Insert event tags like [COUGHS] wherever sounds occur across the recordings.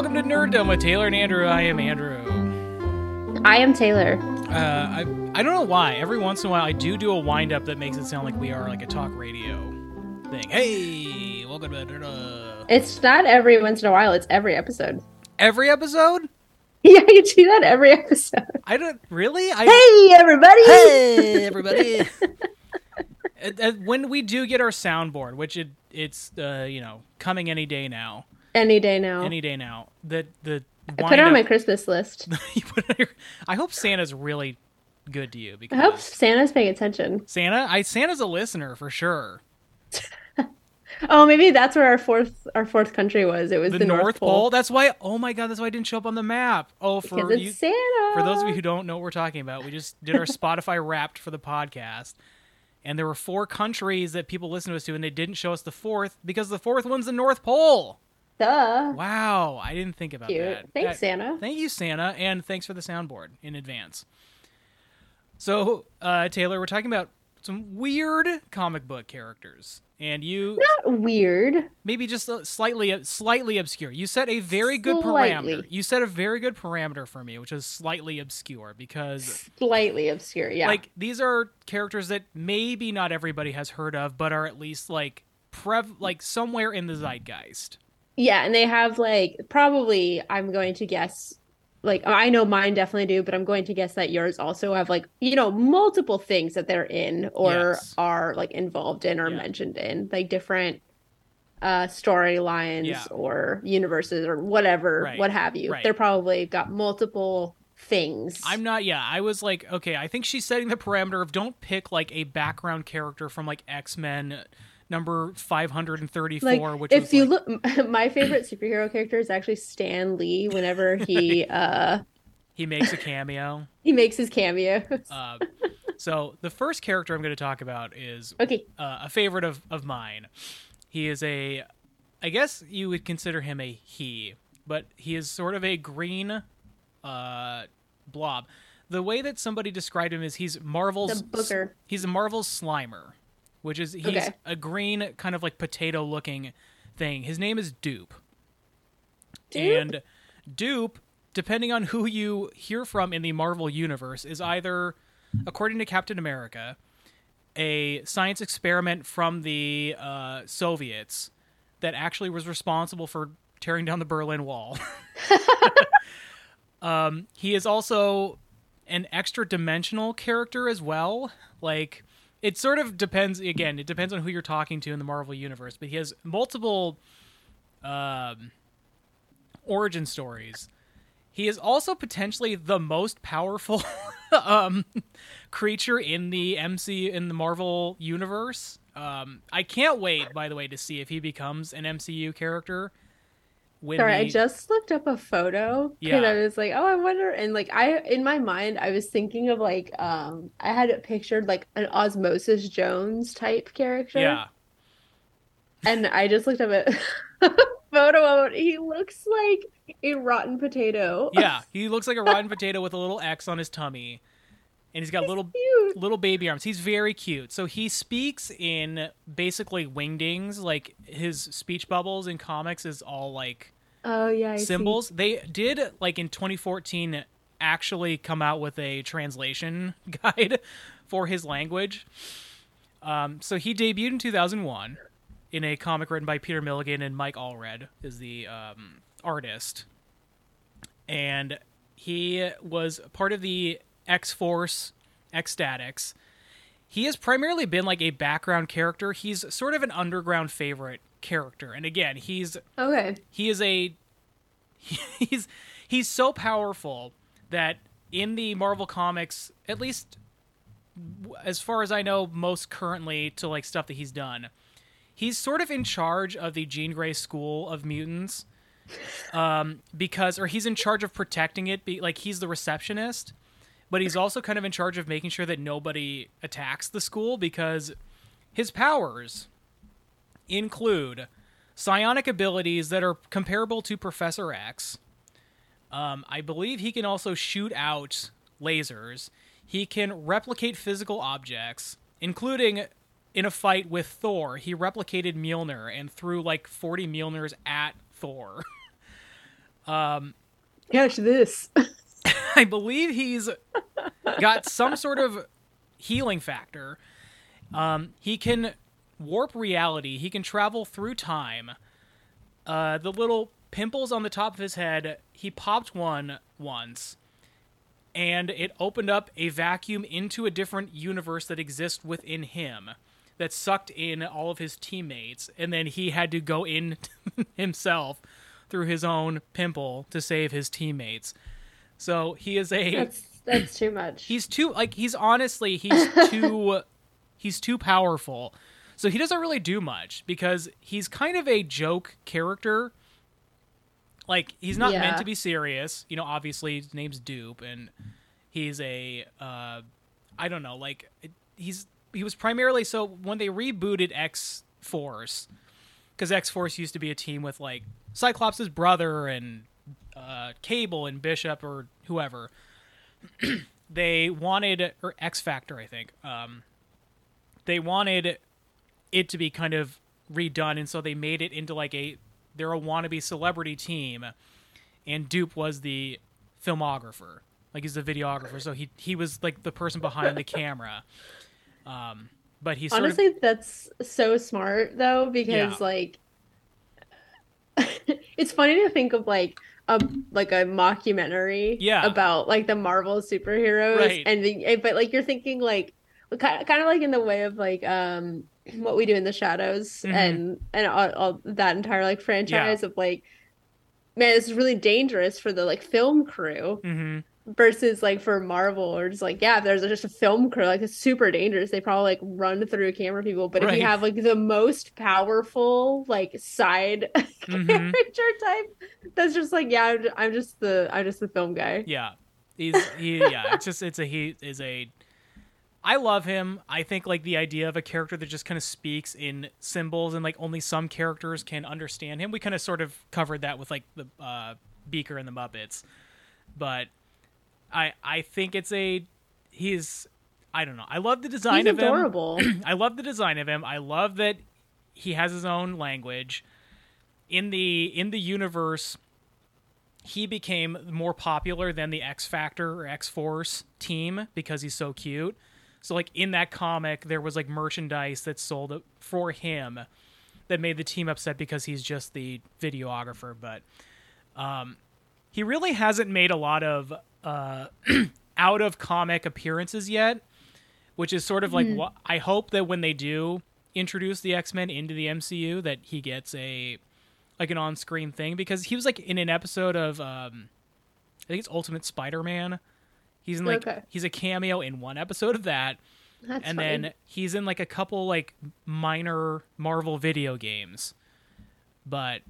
welcome to Nerddom with Taylor and Andrew. I am Andrew. I am Taylor. Uh, I I don't know why. Every once in a while, I do do a wind up that makes it sound like we are like a talk radio thing. Hey, welcome to Nerddom. It's not every once in a while, it's every episode. Every episode? [LAUGHS] Yeah, you do that every episode. I don't really. I, Hey, everybody! Hey, [LAUGHS] everybody. When we do get our soundboard, which it it's uh, you know coming any day now, Any day now. any day now. The the I put it on my Christmas list. [LAUGHS] you put it on your- I hope Santa's really good to you because I hope Santa's paying attention. Santa, I Santa's a listener for sure. [LAUGHS] Oh, maybe that's where our fourth our fourth country was. It was The, the, North, Pole. That's why. Oh my God, that's why I didn't show up on the map. Oh, for it's you, Santa. for those of you who don't know what we're talking about, we just did our [LAUGHS] Spotify Wrapped for the podcast, and there were four countries that people listened to us to, and they didn't show us the fourth because the fourth one's the North Pole. Duh. Wow, I didn't think about Cute. that. Thanks, That- Santa. Thank you, Santa, and thanks for the soundboard in advance. So, uh, Taylor, we're talking about some weird comic book characters, and you Not weird. maybe just slightly slightly obscure. You set a very good Slightly. parameter. You set a very good parameter for me, which is slightly obscure because Slightly obscure. Yeah. like these are characters that maybe not everybody has heard of, but are at least like prev like somewhere in the zeitgeist. Yeah, and they have like probably I'm going to guess like I know mine definitely do, but I'm going to guess that yours also have like, you know, multiple things that they're in or Yes. are like involved in or Yeah. mentioned in, like different uh storylines Yeah. or universes or whatever, Right, what have you. right. They're probably got multiple things. I'm not. Yeah, I was like, okay, I think she's setting the parameter of don't pick like a background character from like X Men number 534, like which if you like, look [LAUGHS] my favorite superhero character is actually Stan Lee whenever he [LAUGHS] uh he makes a cameo. [LAUGHS] he makes his cameos. Uh, so the first character I'm going to talk about is okay. uh, a favorite of, of mine. He is a, I guess you would consider him a he, but he is sort of a green uh, blob. The way that somebody described him is he's Marvel's The booger. He's a Marvel's Slimer, which is he's Okay. a green kind of like potato looking thing. His name is Dupe. Dupe? And Dupe, depending on who you hear from in the Marvel universe, is either, according to Captain America, a science experiment from the uh, Soviets that actually was responsible for tearing down the Berlin Wall. [LAUGHS] um, he is also an extra dimensional character as well. Like, it sort of depends, again, it depends on who you're talking to in the Marvel universe, but he has multiple um, origin stories. He is also potentially the most powerful [LAUGHS] um, creature in the MC in the Marvel universe. Um, I can't wait, by the way, to see if he becomes an MCU character. When Sorry, I just looked up a photo because Yeah. I was like, oh, I wonder. And like, I in my mind, I was thinking of like, um, I had it pictured like an Osmosis Jones type character. yeah, And I just looked up a [LAUGHS] photo of it. He looks like a rotten potato. yeah, [LAUGHS] he looks like a rotten potato with a little X on his tummy, and he's got little Cute. little baby arms. He's very cute. So he speaks in basically wingdings. Like his speech bubbles in comics is all like Oh yeah, I see. symbols. They did like in 2014 actually come out with a translation [LAUGHS] guide for his language. Um, so he debuted in 2001 in a comic written by Peter Milligan and Mike Allred is the um, artist, and he was part of the X Force, X Statix. He has primarily been like a background character. He's sort of an underground favorite character, and again, he's Okay. he is a [LAUGHS] he's he's so powerful that in the Marvel comics, at least as far as I know, most currently to like stuff that he's done, he's sort of in charge of the Jean Grey School of Mutants, um, because or he's in charge of protecting it. Be, like he's the receptionist, but he's also kind of in charge of making sure that nobody attacks the school because his powers include psionic abilities that are comparable to Professor X. Um, I believe he can also shoot out lasers. He can replicate physical objects, including in a fight with Thor. He replicated Mjolnir and threw like 40 Mjolnirs at Thor. [LAUGHS] Um, Catch this. [LAUGHS] [LAUGHS] I believe he's got some sort of healing factor. Um, he can warp reality. He can travel through time. Uh, the little pimples on the top of his head, he popped one once, and it opened up a vacuum into a different universe that exists within him that sucked in all of his teammates, and then he had to go in [LAUGHS] himself through his own pimple to save his teammates. So he is a That's that's too much. he's too like he's honestly he's [LAUGHS] too he's too powerful so he doesn't really do much because he's kind of a joke character like he's not Yeah. meant to be serious you know obviously his name's dupe and he's a uh i don't know like he's he was primarily so when they rebooted x force because x force used to be a team with like cyclops' brother and uh cable and bishop or whoever [CLEARS THROAT] they wanted or X Factor, I think. Um, they wanted it to be kind of redone, and so they made it into like a they're a wannabe celebrity team, and Dupe was the filmographer, like he's the videographer, so he he was like the person behind the camera. Um, but he sort Honestly, of that's so smart though, because Yeah. like [LAUGHS] it's funny to think of like a like a mockumentary Yeah. about like the Marvel superheroes Right. and the, eh, but like you're thinking like kind of, kind of like in the way of like um what we do in the shadows Mhm. and and all, all that entire like franchise of like man this is really dangerous for the like film crew Mhm. versus like for Marvel or just like yeah, if there's just a film crew like it's super dangerous. They probably like run through camera people, but if you have like the most powerful like side [LAUGHS] Mhm. character type, that's just like yeah, I'm, I'm just the I'm just the film guy. Yeah, he's he. Yeah, it's just it's a he is a. I love him. I think like the idea of a character that just kind of speaks in symbols and like only some characters can understand him. We kind of sort of covered that with like the uh, Beaker and the Muppets, but I I think it's a he's I don't know. I love the design He's of him. adorable. [CLEARS THROAT] I love the design of him. I love that he has his own language. In the in the universe, he became more popular than the X Factor or X Force team because he's so cute. So like in that comic, there was like merchandise that sold for him that made the team upset because he's just the videographer. But um, he really hasn't made a lot of uh, [CLEARS THROAT] out of comic appearances yet, which is sort of like what I hope that when they do introduce the X Men into the MCU, that he gets a like an on screen thing because he was like in an episode of um, I think it's Ultimate Spider Man. He's in like Okay. he's a cameo in one episode of that, That's and fine. then he's in like a couple like minor Marvel video games. But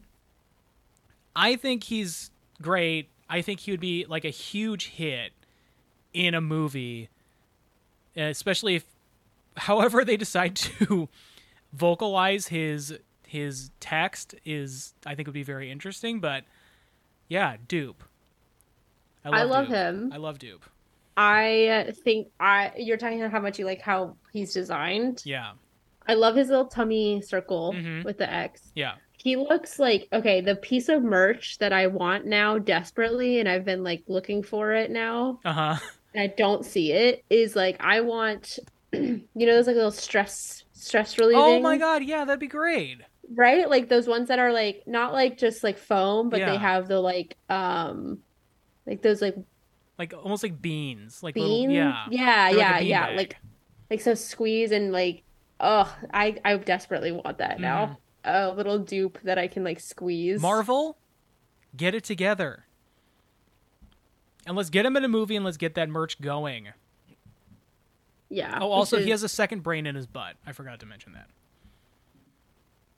I think he's great. I think he would be like a huge hit in a movie, especially if [LAUGHS] however they decide to vocalize his his text is I think would be very interesting, but yeah, Dupe. I love Dupe. him. I love Dupe. I think I you're talking about how much you like how he's designed. Yeah. I love his little tummy circle Mhm. with the X. Yeah. He looks like okay, the piece of merch that I want now desperately, and I've been like looking for it now, Uh-huh. and I don't see it. Is like I want, [CLEARS THROAT] you know, those like a little stress stress relieving. Oh my god, yeah, that'd be great. Right, like those ones that are like not like just like foam, but Yeah. they have the like um, like those like Like almost like beans. Like beans. little yeah. yeah, They're yeah, bean yeah. bag. Like like so squeeze and like oh, I I desperately want that Mm-hmm. now. A little dupe that I can like squeeze. Marvel, get it together. And let's get him in a movie and let's get that merch going. Yeah. Oh, also should- he has a second brain in his butt. I forgot to mention that.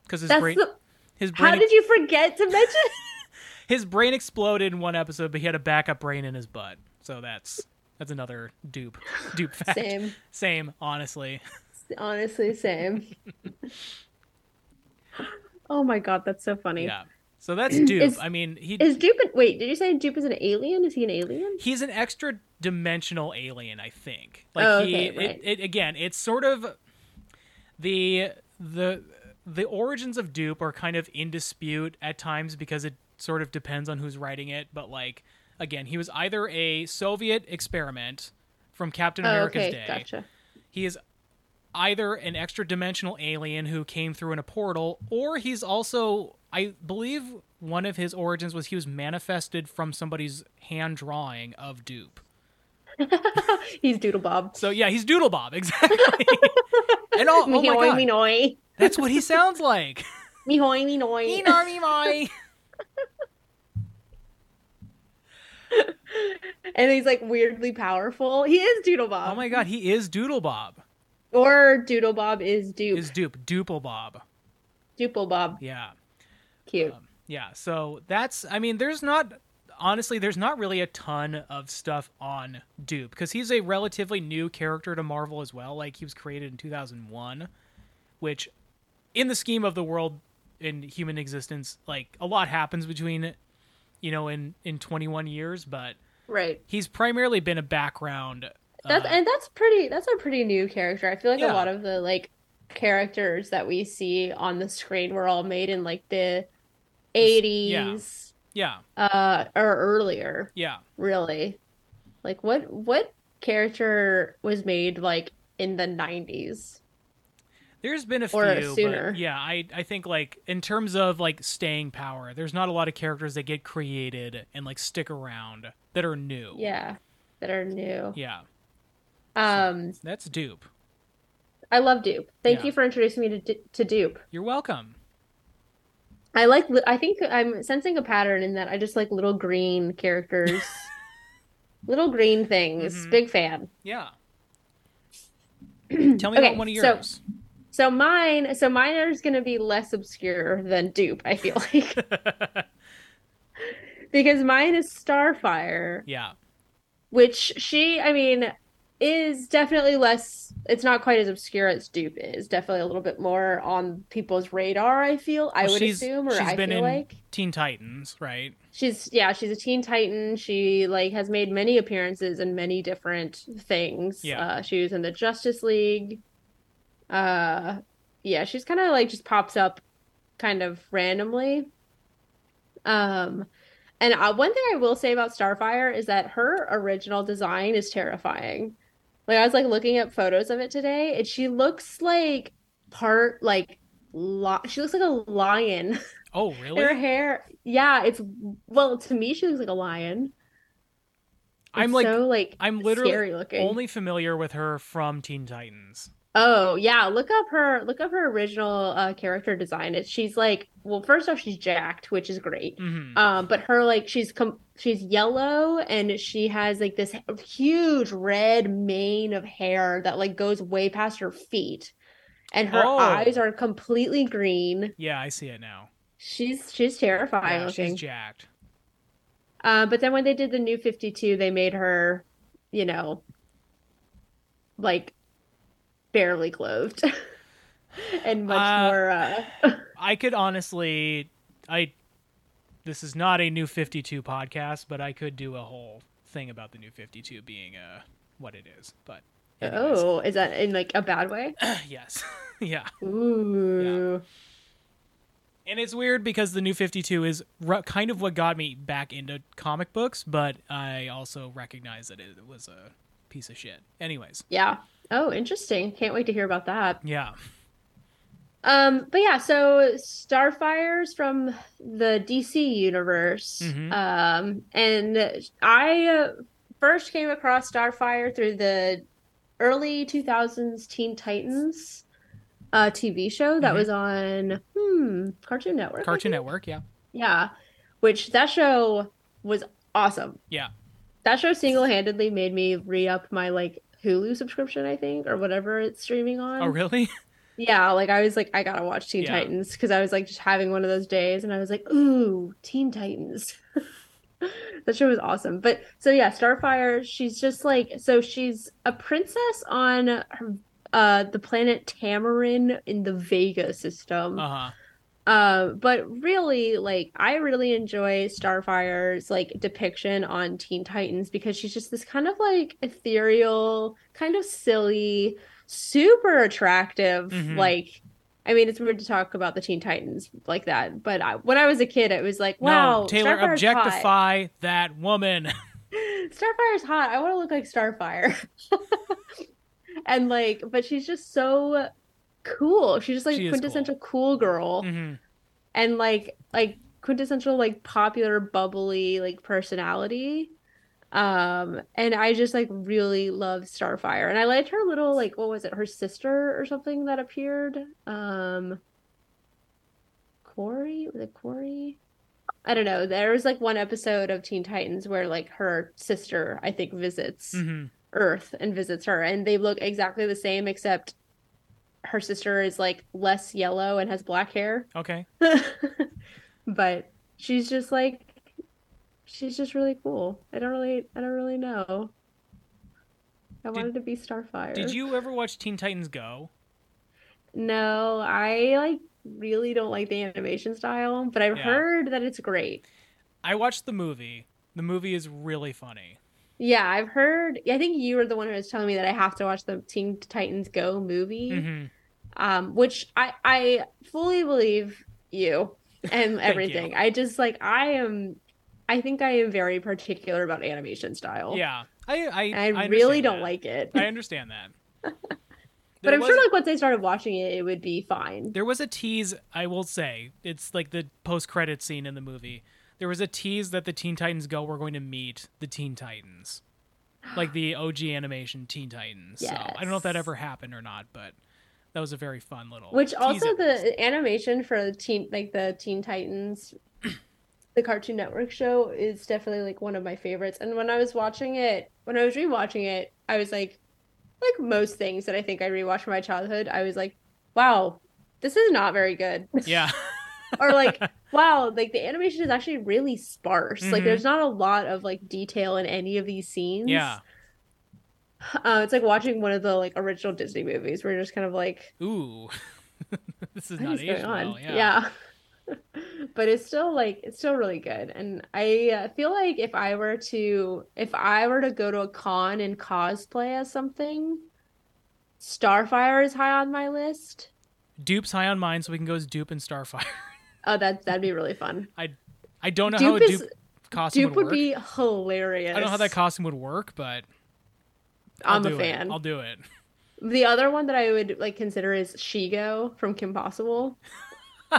Because his That's brain the- his How did you forget to mention? [LAUGHS] his brain exploded in one episode, but he had a backup brain in his butt. So that's that's another dupe dupe fact. Same. Same, honestly. Honestly, same. [LAUGHS] oh my god, that's so funny. Yeah. So that's dupe. Is- I mean, he Is Dupe? Wait, did you say Dupe is an alien? Is he an alien? he's an extra dimensional alien i think like Oh, he okay, right. it, it again it's sort of the the the origins of dupe are kind of in dispute at times because it sort of depends on who's writing it, but like again, he was either a Soviet experiment from Captain Oh, America's okay, day. gotcha. He is either an extra dimensional alien who came through in a portal, or he's also, I believe, one of his origins was he was manifested from somebody's hand drawing of Dupe. [LAUGHS] He's Doodle Bob. So yeah, he's Doodle Bob [LAUGHS] exactly. and oh, oh my god, me that's what he sounds like. Me hoy, me noy. Me nar, me my. and he's like weirdly powerful. He is Doodle Bob. Oh my god, he is Doodle Bob. Or Doodle Bob is Dupe. Is Dupe Duple Bob? Duple Bob. Yeah. Cute. Um, yeah, so that's I mean, there's not honestly, there's not really a ton of stuff on Dupe because he's a relatively new character to Marvel as well. Like he was created in 2001, which in the scheme of the world in human existence, like a lot happens between you know in in 21 years, but right. he's primarily been a background That's uh, and that's pretty that's a pretty new character. I feel like Yeah. a lot of the like characters that we see on the screen were all made in like the 80s yeah, uh or earlier, yeah. really. Like what what character was made like in the 90s? There's been a few, Or but yeah, I I think like in terms of like staying power, there's not a lot of characters that get created and like stick around that are new. Yeah, that are new. Yeah, Um that's Dupe. I love Dupe. Thank Yeah. you for introducing me to to Dupe. You're welcome. I like I think I'm sensing a pattern in that I just like little green characters. [LAUGHS] little green things. Mhm. Big fan. Yeah. [CLEARS THROAT] Tell me Okay, about one of so- yours. So mine, so mine is going to be less obscure than Dupe, I feel [LAUGHS] like. [LAUGHS] because mine is Starfire, yeah. which she, I mean, is definitely less, it's not quite as obscure as Dupe is. Definitely a little bit more on people's radar, I feel, I would assume, or she's I been feel in like. Teen Titans, right? She's yeah, she's a teen titan. She like has made many appearances in many different things. Yeah. Uh, she was in the Justice League. Uh, yeah, she's kind of like just pops up kind of randomly. Um, and uh, one thing I will say about Starfire is that her original design is terrifying. Like I was like looking at photos of it today, and she looks like part like li- she looks like a lion. [LAUGHS] Oh, really? Her hair, yeah, it's well to me she looks like a lion. I'm like so like I'm literally scary looking. only familiar with her from Teen Titans. Oh yeah, look up her look up her original uh, character design. It's she's like well first off she's jacked, which is great. hmm Um, but her like she's com- she's yellow and she has like this huge red mane of hair that like goes way past her feet, and her Oh. eyes are completely green. Yeah, I see it now. She's she's terrifying Yeah, looking. she's jacked. Uh, but then when they did the new 52, they made her, you know, like barely clothed [LAUGHS] and much Uh, more uh [LAUGHS] I could honestly, I. This is not a new Fifty Two podcast, but I could do a whole thing about the new Fifty Two being uh what it is. But anyways. oh, is that in like a bad way? [CLEARS THROAT] yes, [LAUGHS] yeah, Ooh. and it's weird because the new Fifty Two is ru- kind of what got me back into comic books, but I also recognize that it was a piece of shit. Anyways, Yeah. Oh, interesting. Can't wait to hear about that. yeah, Um, but yeah, so Starfire's from the DC universe. Mhm. Um, and I uh, first came across Starfire through the early 2000s Teen Titans uh TV show that Mhm. was on hmm, Cartoon Network. Cartoon? Network, yeah, Yeah. Which that show was awesome. yeah. That show single-handedly made me re-up my like Hulu subscription, I think, or whatever it's streaming on. Oh, really? Yeah, like I was like, I gotta watch Teen Yeah. Titans because I was like just having one of those days, and I was like, ooh, Teen Titans. [LAUGHS] That show was awesome. But so yeah, Starfire, she's just like so she's a princess on her, uh the planet Tamaran in the Vega system. Uh huh. Uh, but really, like, I really enjoy Starfire's like depiction on Teen Titans because she's just this kind of like ethereal, kind of silly, super attractive, Mhm. like I mean, it's weird to talk about the Teen Titans like that, but I, when I was a kid, it was like, wow, no, Taylor, Starfire's objectify that woman. [LAUGHS] Starfire's hot. I want to look like Starfire. [LAUGHS] and like, but she's just so cool. She's just like She quintessential cool, girl, Mhm. and like like quintessential like popular bubbly like personality. Um, and I just like really love Starfire, and I liked her little like what was it, her sister or something that appeared. Um, Corey was it Corey? I don't know. There was like one episode of Teen Titans where like her sister, I think, visits Mhm. Earth and visits her, and they look exactly the same except her sister is like less yellow and has black hair. [LAUGHS] Okay. but she's just like she's just really cool. I don't really I don't really know. I Did- wanted to be Starfire. Did you ever watch Teen Titans Go? No, I like really don't like the animation style, but I've Yeah. heard that it's great. I watched the movie. The movie is really funny. Yeah, I've heard. I think you were the one who was telling me that I have to watch the Teen Titans Go movie, hmm um, which I I fully believe you and [LAUGHS] everything. I just like I am. I think I am very particular about animation style. Yeah. I I, I, I really don't that. like it. I [LAUGHS] understand that. but I'm sure like once I started watching it, it would be fine. There was a tease, I will say. It's like the post credit scene in the movie. There was a tease that the Teen Titans Go were going to meet the Teen Titans. Like the OG animation Teen Titans. So I don't know if that ever happened or not, but that was a very fun little Which also tease at least. the animation for the teen like the Teen Titans the Cartoon Network show is definitely like one of my favorites. And when I was watching it, when I was rewatching it, I was like like most things that I think I rewatched from my childhood, I was like, wow, this is not very good. Yeah. [LAUGHS] [LAUGHS] or like, [LAUGHS] wow, like the animation is actually really sparse. Like Mhm. there's not a lot of like detail in any of these scenes. yeah. Uh, it's like watching one of the like original Disney movies where you're just kind of like Ooh. [LAUGHS] this is not going on? well. Yeah. Yeah. [LAUGHS] but it's still like it's still really good, and I uh, feel like if I were to if I were to go to a con and cosplay as something, Starfire is high on my list. Dupe's high on mine, so we can go as Dupe and Starfire. Oh, that that'd be really fun. I I don't know how a Dupe is costume Dupe would would be hilarious. I don't know how that costume would work, but I'll I'm a do it. fan. I'll do it. The other one that I would like consider is Shego from Kim Possible. [LAUGHS]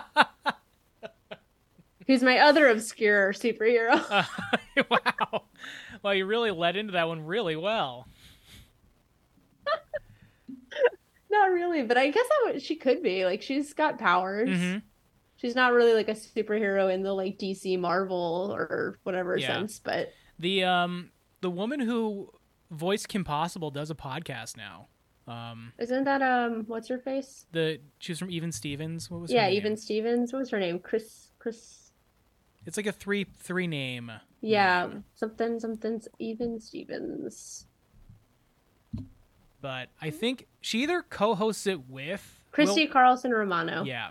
Who's my other obscure superhero? Uh, [LAUGHS] wow. Well, you really led into that one really well. [LAUGHS] Not really, but I guess I would, she could be. Like she's got powers. hmm She's not really like a superhero in the like DC Marvel or whatever Yeah. sense, but The um the woman who voiced Kim Possible does a podcast now. Um isn't that um what's her face? the she was from Even Stevens. What was her Yeah. Even Stevens. What was her name? Chris Chris It's like a three three name. Yeah, name. something something's Even Stevens. But I think she either co-hosts it with Christy Will- Carlson Romano. Yeah.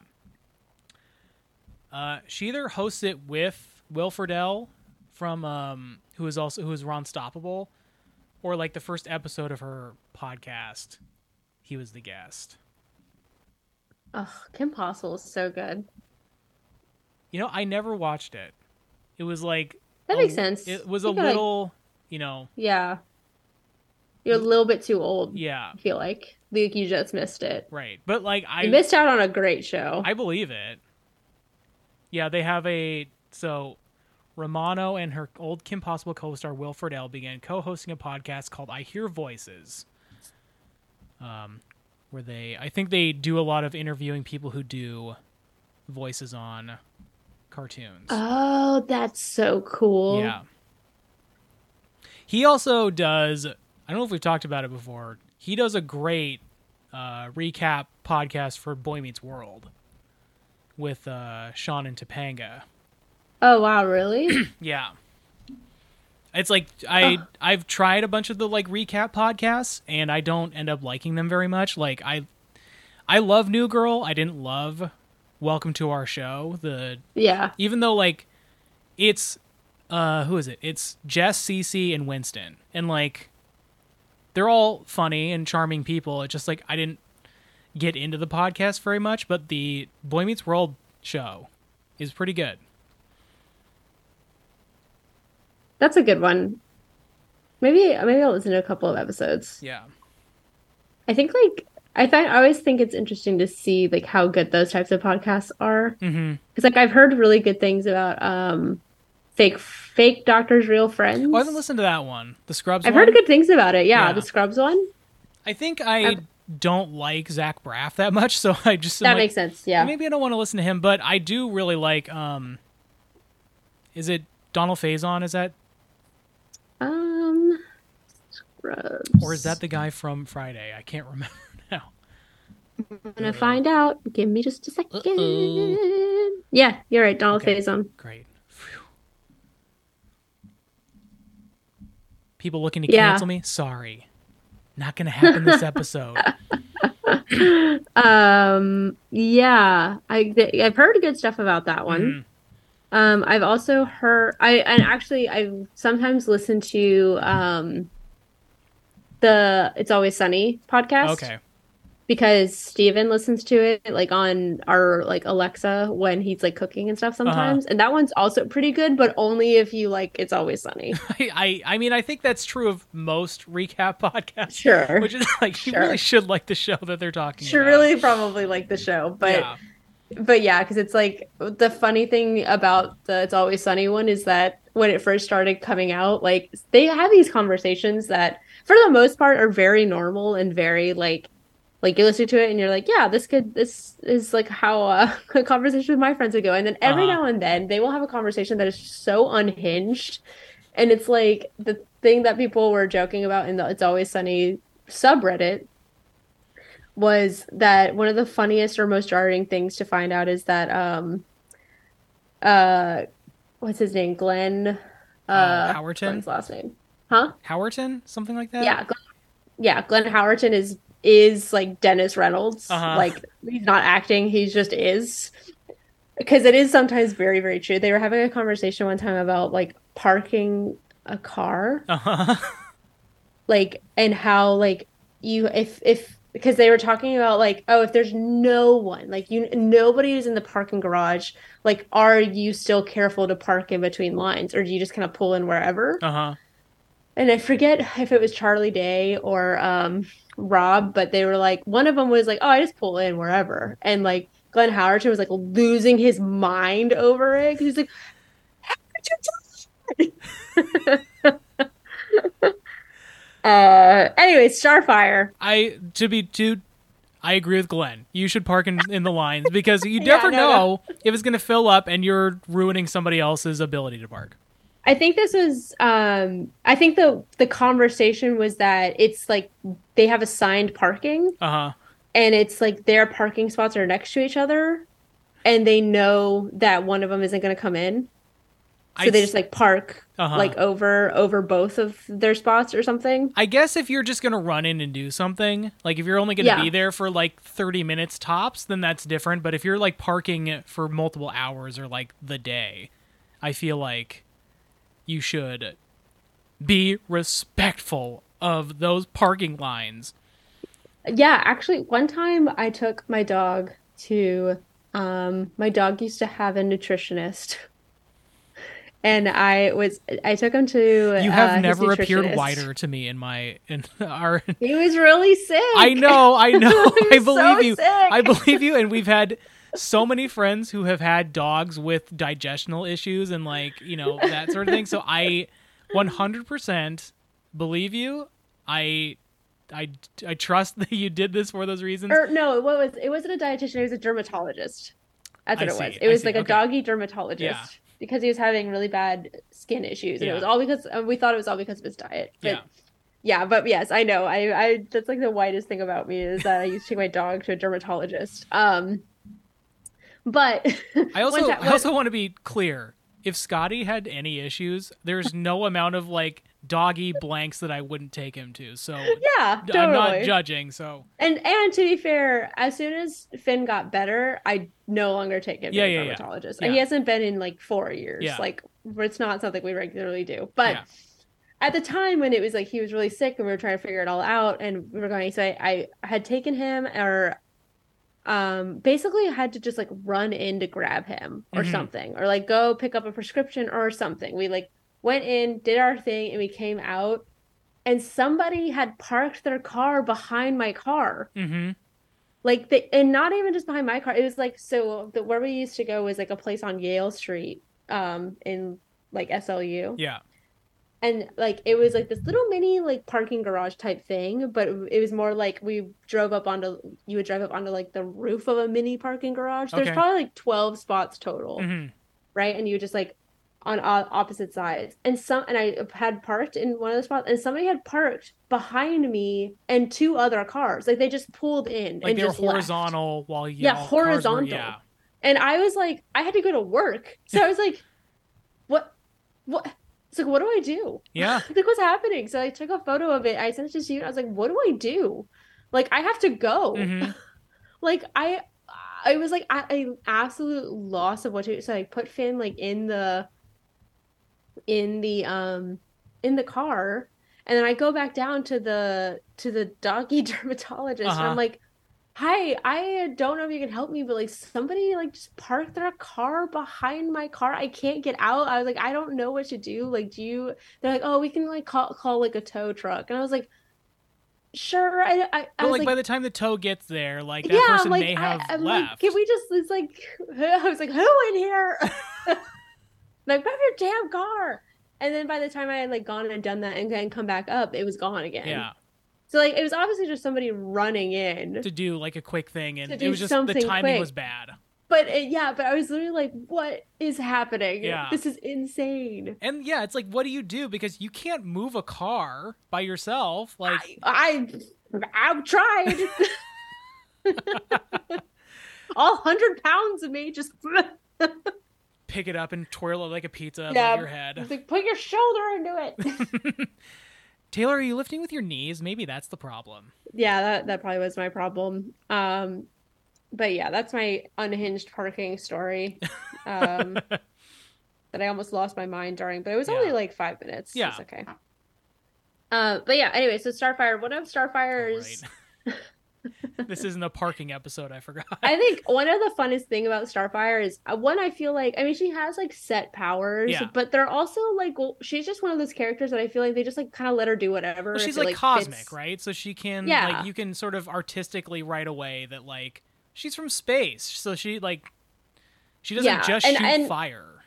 Uh, she either hosts it with Will Friedle from um, who is also who is Ron Stoppable, or like the first episode of her podcast, he was the guest. Oh, Kim Possible is so good. You know, I never watched it. It was like That a- makes sense. It was a You like- little, you know, yeah. You're a little bit too old, yeah, I feel like. Like you just missed it. right. But like I You missed out on a great show. I believe it. Yeah, they have a so Romano and her old Kim Possible co-star Will L began co-hosting a podcast called I Hear Voices. Um, where they I think they do a lot of interviewing people who do voices on cartoons. Oh, that's so cool. Yeah. He also does. I don't know if we've talked about it before. He does a great uh, recap podcast for Boy Meets World with uh, Sean and Topanga. Oh wow, really? [CLEARS THROAT] Yeah. It's like I Oh. I've tried a bunch of the like recap podcasts and I don't end up liking them very much. Like I I love New Girl. I didn't love Welcome to Our Show. The yeah. even though like it's uh who is it it's jess Cece, and winston and like they're all funny and charming people it's just like i didn't get into the podcast very much, but the Boy Meets World show is pretty good. That's a good one. Maybe maybe I'll listen to a couple of episodes. Yeah. I think like I find I always think it's interesting to see like how good those types of podcasts are Mm-hmm. because like I've heard really good things about um fake fake doctors real friends. Oh, I haven't listened to that one. The Scrubs. I've one? heard good things about it. Yeah, Yeah. the Scrubs one. I think I I've- don't like Zach Braff that much, so [LAUGHS] I just That like, makes sense. Yeah. maybe I don't want to listen to him, but I do really like. um Is it Donald Faison? Is that Um Scrubs. or is that the guy from Friday? I can't remember [LAUGHS] now. I'm gonna find out. Give me just a 2nd Uh-oh. Yeah, you're right. Donald Okay. Faison. Great. Phew. People looking to Yeah. cancel me? Sorry. Not going to happen this episode. [LAUGHS] Um, yeah, I I've heard good stuff about that one. Mhm. Um, I've also heard I and actually I sometimes listen to um the It's Always Sunny podcast Okay. Because Steven listens to it like on our like Alexa when he's like cooking and Uh-huh. stuff sometimes. And that one's also pretty good, but only if you like It's Always Sunny. [LAUGHS] I, I I mean I think that's true of most recap [LAUGHS] podcasts. Sure. Which is like you really should like the show that they're talking Should about. really probably like the show, but yeah. but yeah, because it's like the funny thing about the It's Always Sunny one is that when it first started coming out, like they have these conversations that, for the most part, are very normal and very like, like you listen to it and you're like, yeah, this could, this is like how uh, [LAUGHS] a conversation with my friends would go. And then every Uh-huh. now and then they will have a conversation that is so unhinged, and it's like the thing that people were joking about in the It's Always Sunny subreddit was that one of the funniest or most jarring things to find out is that um uh what's his name Glenn uh Uh, Howerton? Glenn's last name huh Howerton, something like that. yeah Glenn, yeah Glenn Howerton is is like Dennis Reynolds Uh-huh. like he's not acting he just is because it is sometimes very very true they were having a conversation one time about like parking a car Uh-huh. [LAUGHS] like and how like you if if because they were talking about like oh if there's no one like you nobody is in the parking garage like are you still careful to park in between lines or do you just kind of pull in wherever Uh-huh. and i forget if it was charlie day or um rob but they were like one of them was like oh i just pull in wherever and like glenn howerton was like losing his mind over it 'cause he's like how could you do that?" [LAUGHS] uh anyway starfire I to be to I agree with Glenn. You should park in, in the lines because you [LAUGHS] Yeah, never no, know if it's going to fill up and you're ruining somebody else's ability to park. I think this was um I think the the conversation was that it's like they have assigned parking Uh-huh. and it's like their parking spots are next to each other and they know that one of them isn't going to come in. So I they just like park Uh-huh. like over over both of their spots or something. I guess if you're just going to run in and do something, like if you're only going to Yeah. be there for like 30 minutes tops, then that's different, but if you're like parking for multiple hours or like the day, I feel like you should be respectful of those parking lines. Yeah, actually one time I took my dog to um my dog used to have a nutritionist. [LAUGHS] And I was I took him to You uh, have his never appeared whiter to me in my in [LAUGHS] our He was really sick. I know, I [LAUGHS] know. I was so believe you. sick. I believe you and we've had so many friends who have had dogs with digestional issues and like, you know, that sort of thing. So I 100% believe you. I I I trust that you did this for those reasons. Or no, what was it? Wasn't a dietitian. It was a dermatologist. That's I what it see, was. I It was see, like a okay. doggy dermatologist Yeah. because he was having really bad skin issues, and Yeah. it was all because uh, we thought it was all because of his diet. But Yeah. yeah, but yes, I know. I I that's like the whitest thing about me is that I used to take my dog to a dermatologist. Um, but I [LAUGHS] also I also want to be clear. If Scotty had any issues, there's no amount of like doggy blanks that I wouldn't take him to. So yeah, totally. I'm not judging. So And and to be fair, as soon as Finn got better, I no longer take him Yeah, to a yeah, dermatologist. Yeah. He hasn't been in like four years. Yeah. Like it's not something we regularly do. But Yeah. at the time when it was like he was really sick and we were trying to figure it all out and we were going, so I, I had taken him or um basically had to just like run in to grab him or Mhm. something or like go pick up a prescription or something we like went in did our thing and we came out and somebody had parked their car behind my car Mm-hmm. like the and not even just behind my car it was like so the where we used to go was like a place on Yale Street um in like SLU Yeah. And like it was like this little mini like parking garage type thing but it was more like we drove up onto you would drive up onto like the roof of a mini parking garage there's Okay. probably like 12 spots total Mm-hmm. right and you just like on opposite sides and some and i had parked in one of the spots and somebody had parked behind me and two other cars like they just pulled in Like and they're just left. horizontal while you Yeah, horizontal. yeah. and i was like i had to go to work so i was like what what it's like what do i do? Yeah. [LAUGHS] like what's happening? So i took a photo of it. I sent it to you and i was like what do i do? Like i have to go. Hmm [LAUGHS] like i i was like at a absolute loss of what to do so i put finn like in the in the um in the car. And then i go back down to the to the doggy [LAUGHS] dermatologist. And Uh-huh. i'm like hi i don't know if you can help me but like somebody like just parked their car behind my car i can't get out i was like i don't know what to do like do you they're like oh we can like call call like a tow truck and i was like sure i i, I was like, like by the time the tow gets there, like that person may have I, I'm left. Like, can we just? It's like [LAUGHS] I was like, who in here? [LAUGHS] [LAUGHS] like, grab your damn car. And then by the time I had like gone and done that and then come back up, it was gone again. yeah. So like, it was obviously just somebody running in. To do like a quick thing, and it was just the timing quick. was bad. But it, yeah, but I was literally like, what is happening? Yeah. This is insane. And yeah, it's like, what do you do? Because you can't move a car by yourself. Like, I, I I've tried. [LAUGHS] [LAUGHS] All hundred pounds of me just. pick it up and twirl it like a pizza Yeah. above your head. It's like, put your shoulder into it. [LAUGHS] Taylor, are you lifting with your knees? Maybe that's the problem. yeah, that that probably was my problem. Um, but yeah, that's my unhinged parking story. Um, [LAUGHS] that I almost lost my mind during, but it was only like five minutes. Yeah. it's okay. Uh, but yeah, anyway, so Starfire, one of Starfire's. [LAUGHS] Right. this isn't a parking episode. I forgot. I think one of the funnest thing about Starfire is uh, one. I feel like I mean she has like set powers, Yeah. but they're also like well, she's just one of those characters that I feel like they just like kind of let her do whatever. Well, she's it, like, cosmic, fits- right? So she can, Yeah. like, you can sort of artistically write away that, like, she's from space. So she, like, she doesn't Yeah, just and- shoot and- fire.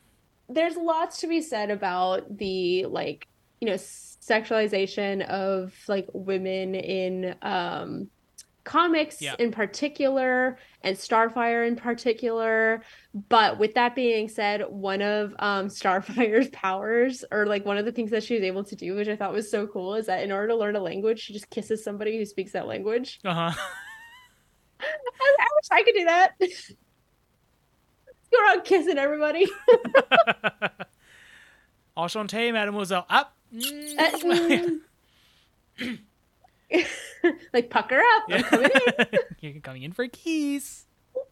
there's lots to be said about the like you know sexualization of like women in um comics Yeah. in particular and starfire in particular but with that being said one of um [LAUGHS] starfire's powers or like one of the things that she was able to do which i thought was so cool is that in order to learn a language she just kisses somebody who speaks that language Uh huh. [LAUGHS] i, I wish i could do that go around kissing everybody [LAUGHS] Enchanté, mademoiselle. Up. Uh, mm. [LAUGHS] like pucker up. I'm coming in. [LAUGHS] You're coming in for a kiss. [LAUGHS]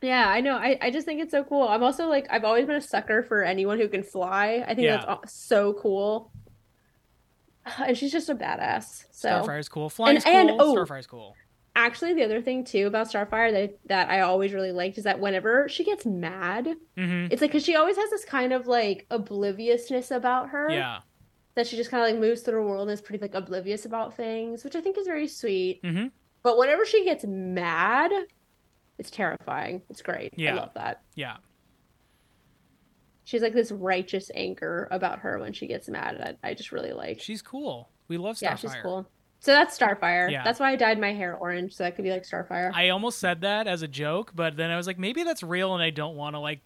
Yeah, I know. I, I just think it's so cool. I'm also like I've always been a sucker for anyone who can fly. I think Yeah. that's so cool. [SIGHS] And she's just a badass. So Starfire's cool. Flying's and- cool. oh. Starfire's cool. actually, the other thing too about Starfire that that I always really liked is that whenever she gets mad, hmm it's like because she always has this kind of like obliviousness about her. Yeah. That she just kind of like moves through the world and is pretty like oblivious about things, which I think is very sweet. hmm But whenever she gets mad, it's terrifying. It's great. Yeah. I love that. Yeah. She's like this righteous anger about her when she gets mad. I, I just really like. She's cool. We love Starfire. yeah, she's cool. So that's Starfire. Yeah. That's why I dyed my hair orange so that could be like Starfire. I almost said that as a joke, but then I was like, maybe that's real, and I don't want to like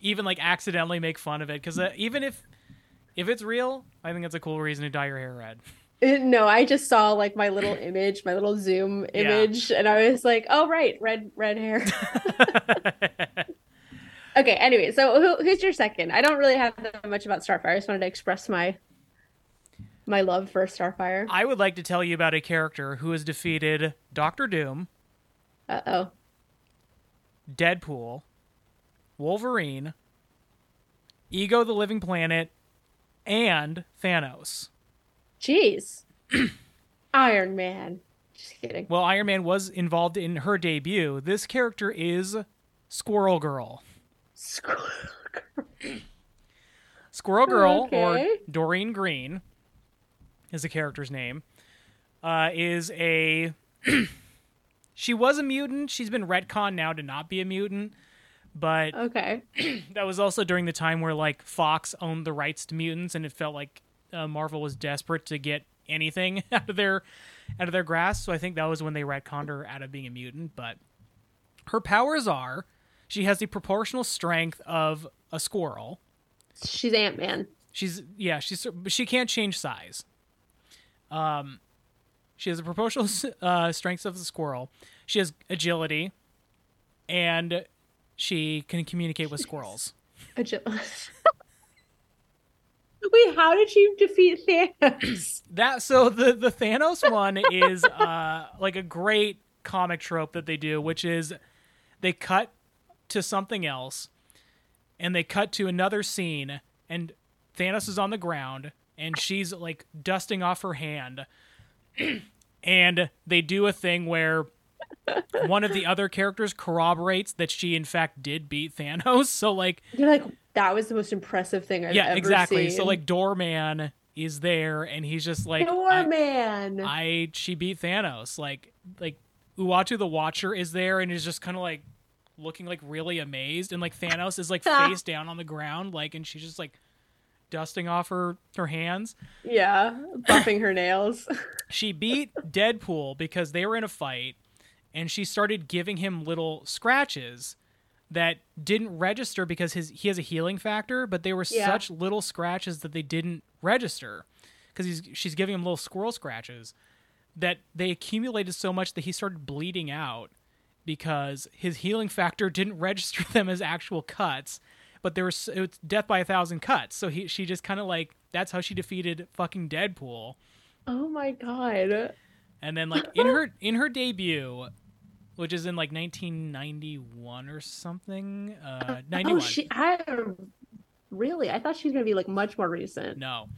even like accidentally make fun of it because uh, even if if it's real, I think it's a cool reason to dye your hair red. [LAUGHS] No, I just saw like my little [LAUGHS] image, my little zoom Yeah. image, and I was like, oh right, red red hair. [LAUGHS] okay. Anyway, so who, who's your second? I don't really have that much about Starfire. I just wanted to express my my love for Starfire. I would like to tell you about a character who has defeated Doctor Doom, Uh oh. Deadpool, Wolverine, Ego the Living Planet, and Thanos. Jeez. [CLEARS THROAT] Iron Man. Just kidding. Well, Iron Man was involved in her debut. This character is Squirrel Girl. Squirrel. Squirrel Girl, or Doreen Green, is the character's name. Uh, is a [CLEARS THROAT] she was a mutant. She's been retconned now to not be a mutant, but [CLEARS THROAT] Okay. that was also during the time where like Fox owned the rights to mutants, and it felt like uh, Marvel was desperate to get anything [LAUGHS] out of their out of their grasp. So I think that was when they retconned her out of being a mutant. But her powers are she has the proportional strength of a squirrel. She's Ant Man. She's yeah, she's she can't change size. Um, she has the proportional uh, strengths of the squirrel. She has agility, and she can communicate with squirrels. [LAUGHS] Wait, how did she defeat Thanos? [CLEARS THROAT] That so the the Thanos one is uh like a great comic trope that they do, which is they cut to something else, and they cut to another scene, and Thanos is on the ground, and she's like dusting off her hand, [CLEARS THROAT] and they do a thing where one of the other characters corroborates that she in fact did beat Thanos. [LAUGHS] So like You're like, that was the most impressive thing I've yeah, ever exactly. seen. So like Doorman is there, and he's just like I- Doorman. I she beat Thanos. Like like Uatu the Watcher is there and is just kind of like looking like really amazed and like Thanos is like [LAUGHS] face down on the ground like and she's just like dusting off her her hands. yeah, buffing her nails. [LAUGHS] She beat Deadpool because they were in a fight and she started giving him little scratches that didn't register because his he has a healing factor, but they were Yeah. such little scratches that they didn't register because he's she's giving him little squirrel scratches that they accumulated so much that he started bleeding out because his healing factor didn't [LAUGHS] register them as actual cuts, but there was it's death by a thousand cuts. So he she just kind of like that's how she defeated fucking Deadpool. oh my god. And then like in her in her debut, which is in like 1991 or something, uh 91. Oh, she. I really. I thought she was gonna be like much more recent. No.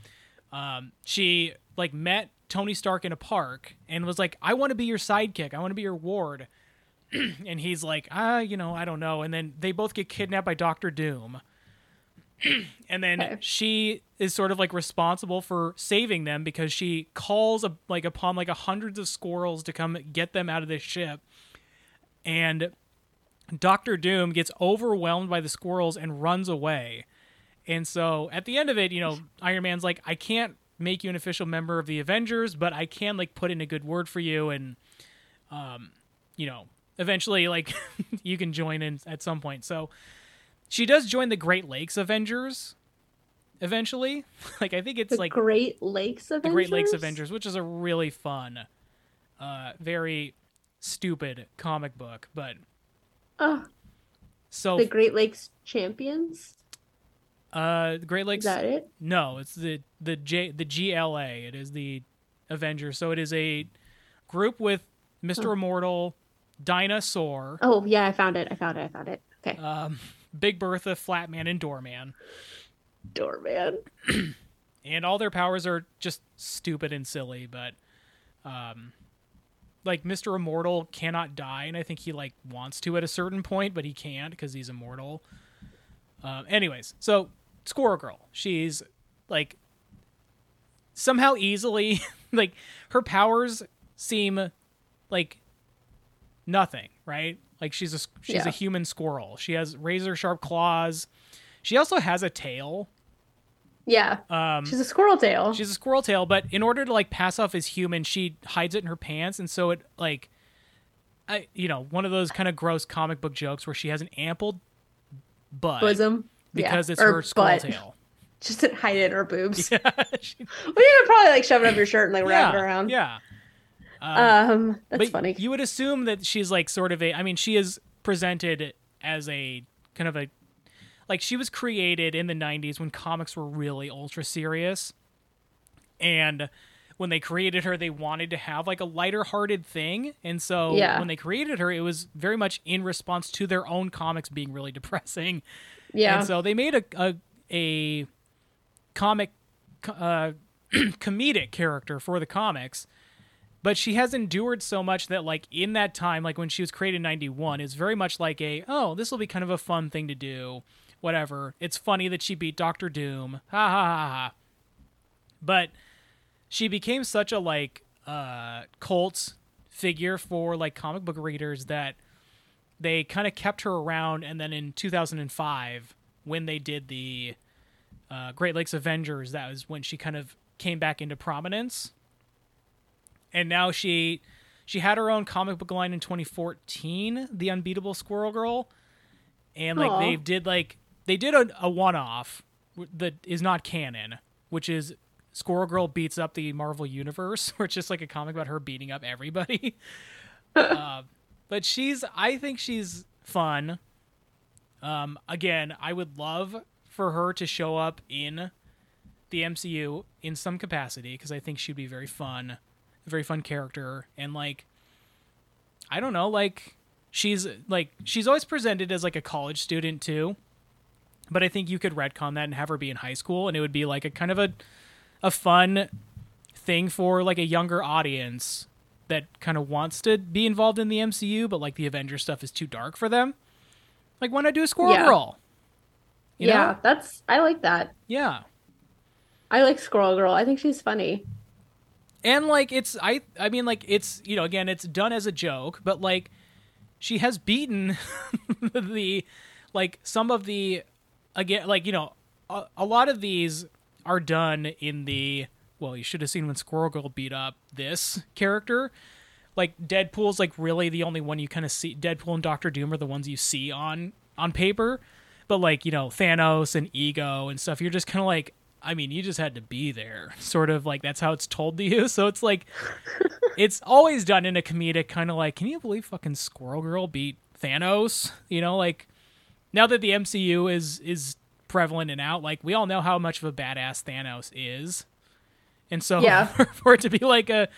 Um she like met Tony Stark in a park and was like, "I want to be your sidekick. I want to be your ward." [CLEARS THROAT] and he's like, "Ah, you know, I don't know." And then they both get kidnapped by Doctor Doom. [CLEARS THROAT] and then Okay. she is sort of like responsible for saving them because she calls a, like upon like a hundreds of squirrels to come get them out of this ship. And Doctor Doom gets overwhelmed by the squirrels and runs away. And so at the end of it, you know, Iron Man's like, I can't make you an official member of the Avengers, but I can like put in a good word for you and um, you know, eventually like [LAUGHS] you can join in at some point. So she does join the Great Lakes Avengers eventually. [LAUGHS] like I think it's The like Great Lakes Avengers. the Great Lakes Avengers, which is a really fun, uh, very stupid comic book, but Oh, so the Great Lakes Champions. uh, the Great Is Lakes. that it? No, it's the the J the GLA. It is the Avengers. So it is a group with Mister Oh. Immortal, Dinosaur, Oh yeah, I found it. I found it. I found it. Okay. um, Big Bertha, Flatman, and Doorman, Doorman. [CLEARS THROAT] and all their powers are just stupid and silly. But, um, like Mister Immortal cannot die, and I think he like wants to at a certain point, but he can't because he's immortal. Um, anyways, so Squirrel Girl, she's like somehow easily [LAUGHS] like her powers seem like nothing, right? Like she's a she's Yeah. a human squirrel. She has razor sharp claws. She also has a tail. Yeah. Um, She's a squirrel tail. She's a squirrel tail, but in order to like pass off as human, she hides it in her pants, and so it like, I you know one of those kind of gross comic book jokes where she has an ample butt bosom. Yeah. because it's Or her squirrel butt. tail. [LAUGHS] Just hide it in her boobs. [LAUGHS] She- Well, you could probably like shove it up your shirt and like wrap it around. Yeah. Um, Um, that's funny. you would assume that she's like sort of a. I mean, she is presented as a kind of a like she was created in the 90s when comics were really ultra serious and when they created her they wanted to have like a lighter hearted thing and so Yeah. when they created her it was very much in response to their own comics being really [LAUGHS] depressing yeah. and so they made a a, a comic uh, [CLEARS THROAT] comedic character for the comics but she has endured so much that like in that time like when she was created in 91 it's very much like a oh this will be kind of a fun thing to do whatever. It's funny that she beat dr doom. Ha ha ha ha but she became such a like uh cult figure for like comic book readers that they kind of kept her around and then in 2005 when they did the uh, great lakes avengers that was when she kind of came back into prominence and now she she had her own comic book line in 2014 the unbeatable squirrel girl. And like Aw. they did like they did a, a one-off that is not canon which is squirrel girl beats up the marvel universe [LAUGHS] it's just like a comic about her beating up everybody. [LAUGHS] Uh, but she's i think she's fun. Um again i would love for her to show up in the mcu in some capacity because i think she'd be very fun a very fun character and like i don't know like she's like she's always presented as like a college student too but i think you could retcon that and have her be in high school and it would be like a kind of a a fun thing for like a younger audience that kind of wants to be involved in the MCU but like the Avengers stuff is too dark for them like why not do a squirrel Yeah. girl You know? yeah, that's I like that. yeah I like Squirrel Girl. I think she's funny. And like it's i i mean like it's you know again it's done as a joke but like she has beaten [LAUGHS] the like some of the again like you know a, a lot of these are done in the well you should have seen when squirrel girl beat up this character. Like deadpool's like really the only one you kind of see deadpool and doctor doom are the ones you see on on paper. But like you know thanos and ego and stuff you're just kind of like i mean you just had to be there sort of like that's how it's told to you. [LAUGHS] So it's like [LAUGHS] it's always done in a comedic kind of like can you believe fucking squirrel girl beat thanos? You know like now that the mcu is is prevalent and out like we all know how much of a badass thanos is. And so Yeah. [LAUGHS] for it to be like a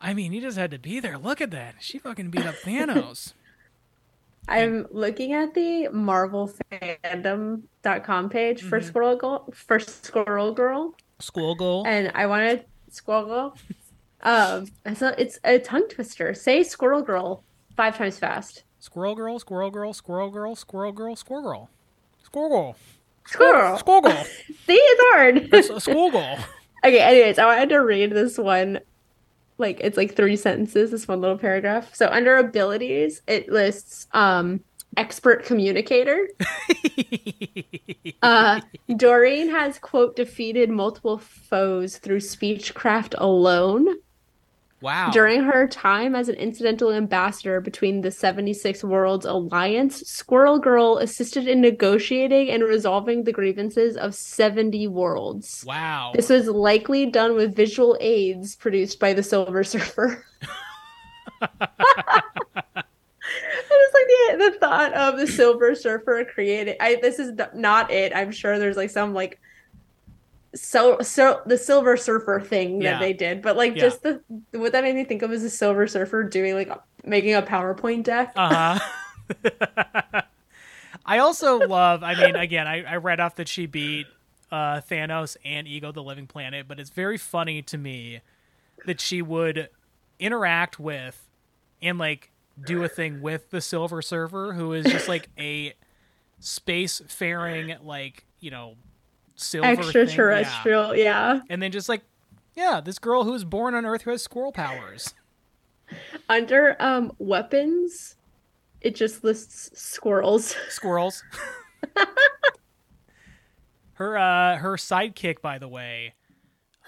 i mean he just had to be there. Look at that. She fucking beat up thanos I'm looking at the marvelfandom.com page for Mm-hmm. Squirrel Girl for Squirrel Girl. school goal And I wanted Squirrel Girl. Um, it's a, it's a tongue twister. Say Squirrel Girl five times fast. squirrel girl squirrel girl squirrel girl squirrel girl squirrel girl squirrel girl Squirrel. squirrel girl [LAUGHS] See, it's hard. It's a school girl [LAUGHS] Okay, anyways, I wanted to read this one. Like it's like three sentences, this one little paragraph. So under abilities, it lists um expert communicator. [LAUGHS] Uh Doreen has quote defeated multiple foes through speechcraft alone. Wow During her time as an incidental ambassador between the 76 Worlds Alliance, Squirrel Girl assisted in negotiating and resolving the grievances of 70 worlds. wow This was likely done with visual aids produced by the Silver Surfer. [LAUGHS] I just like the, the thought of the Silver Surfer creating. I this is not it. I'm sure there's like some like so so the Silver Surfer thing that Yeah. they did, but like Yeah. just the what that made me think of is the Silver Surfer doing like making a PowerPoint deck. Uh huh. [LAUGHS] I also love. I mean, again, I, I read off that she beat uh, Thanos and Ego the Living Planet, but it's very funny to me that she would interact with and like do a thing with the Silver Surfer, who is just like a space faring, like you know, silver thing. Yeah. Extraterrestrial, yeah. and then just like. Yeah, this girl who was born on Earth who has squirrel powers. [LAUGHS] Under um weapons, it just lists squirrels. [LAUGHS] squirrels. [LAUGHS] her uh her sidekick, by the way,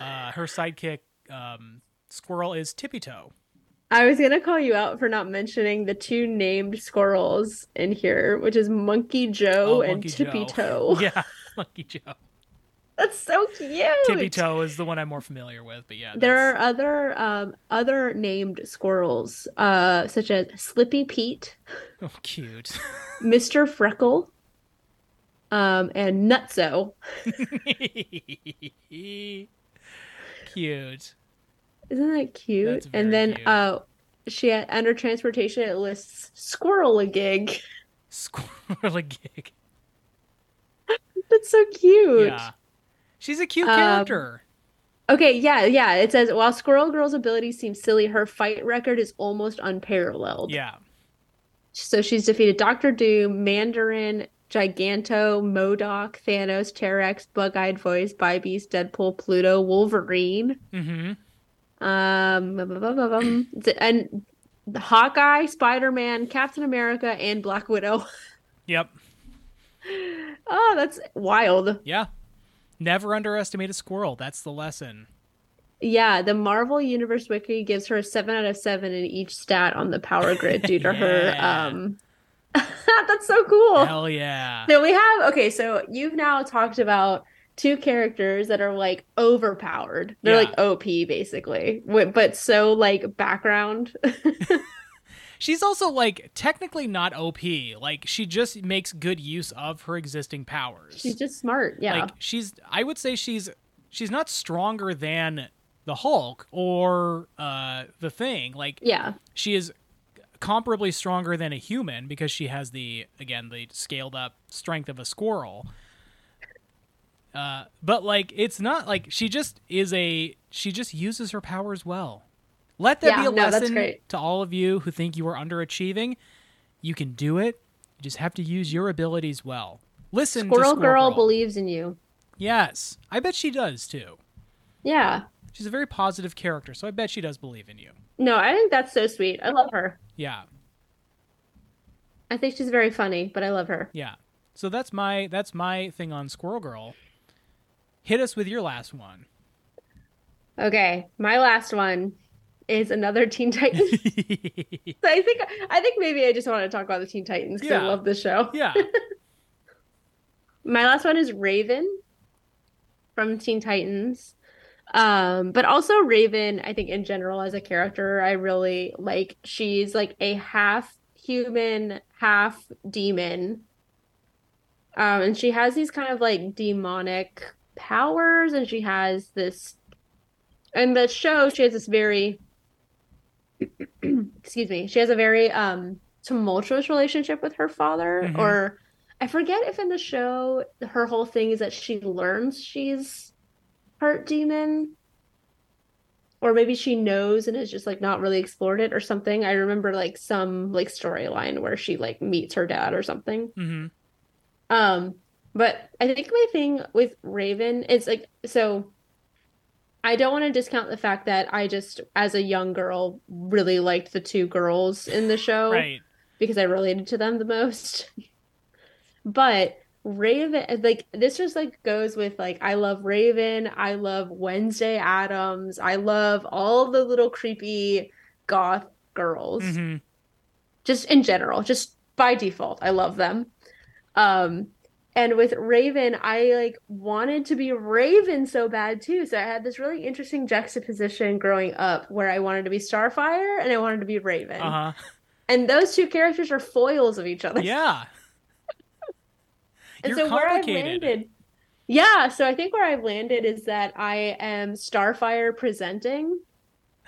uh her sidekick um squirrel is Tippy Toe. I was gonna call you out for not mentioning the two named squirrels in here, which is Monkey Joe Oh, and Monkey Tippy Joe. Toe. Yeah, Monkey Joe. That's so cute. Tippy Toe is the one I'm more familiar with, but yeah. There that's- are other um other named squirrels, uh, such as Slippy Pete, [LAUGHS] oh, cute. [LAUGHS] Mr. Freckle, um, and Nutso. [LAUGHS] cute. Isn't that cute? And then cute. uh she had under transportation it lists squirrel a gig. Squirrel a gig. That's so cute. Yeah. She's a cute Um, character. Okay, yeah, yeah. It says while Squirrel Girl's abilities seem silly, her fight record is almost unparalleled. Yeah. So she's defeated Doctor Doom, Mandarin, Giganto, M.O.D.O.K., Thanos, Terrax, Bug-Eyed Voice, Bi-Beast, Deadpool, Pluto, Wolverine. Mm-hmm. Um, and Hawkeye, Spider-Man, Captain America, and Black Widow. [LAUGHS] Yep. Oh, that's wild. Yeah. Never underestimate a squirrel. That's the lesson. Yeah, the Marvel Universe Wiki gives her a seven out of seven in each stat on the power grid due to [LAUGHS] her um [LAUGHS] that's so cool. Hell yeah. So we have okay, so you've now talked about two characters that are like overpowered. They're Yeah. like OP basically, but so like background. [LAUGHS] She's also like technically not OP. Like she just makes good use of her existing powers. She's just smart. Yeah. Like she's I would say she's she's not stronger than the Hulk or uh the thing. Like yeah. she is comparably stronger than a human because she has the again the scaled up strength of a squirrel. Uh, but like it's not like she just is a she just uses her powers well. Let that Yeah, be a no, lesson to all of you who think you are underachieving. You can do it. You just have to use your abilities well. Listen Squirrel, to Girl Girl. believes in you. Yes, I bet she does too. Yeah. She's a very positive character, so I bet she does believe in you. No, I think that's so sweet. I love her. Yeah, I think she's very funny, but I love her. yeah. So that's my that's my thing on Squirrel Girl. Hit us with your last one. Okay, my last one is another Teen Titans. [LAUGHS] So I think I think maybe I just want to talk about the Teen Titans because I love the show. yeah. [LAUGHS] My last one is Raven from Teen Titans. Um, but also Raven, I think in general as a character, I really like she's like a half human, half demon. Um, and she has these kind of like demonic powers, and she has this in the show, she has this very [CLEARS THROAT] excuse me, she has a very um tumultuous relationship with her father, Mhm. or I forget if in the show her whole thing is that she learns she's part demon, or maybe she knows and has just like not really explored it or something. I remember like some like storyline where she like meets her dad or something. hmm Um, but I think my thing with Raven is like so I don't want to discount the fact that I just as a young girl really liked the two girls in the show Right. because I related to them the most. [LAUGHS] But Raven, like this just like goes with like I love Raven, I love Wednesday Addams, I love all the little creepy goth girls hmm just in general, just by default, I love them. Um, and with Raven, I like wanted to be Raven so bad too. So I had this really interesting juxtaposition growing up where I wanted to be Starfire and I wanted to be Raven. Uh huh. And those two characters are foils of each other. Yeah. And You're so where I've landed, yeah, so I think where I've landed is that I am Starfire presenting,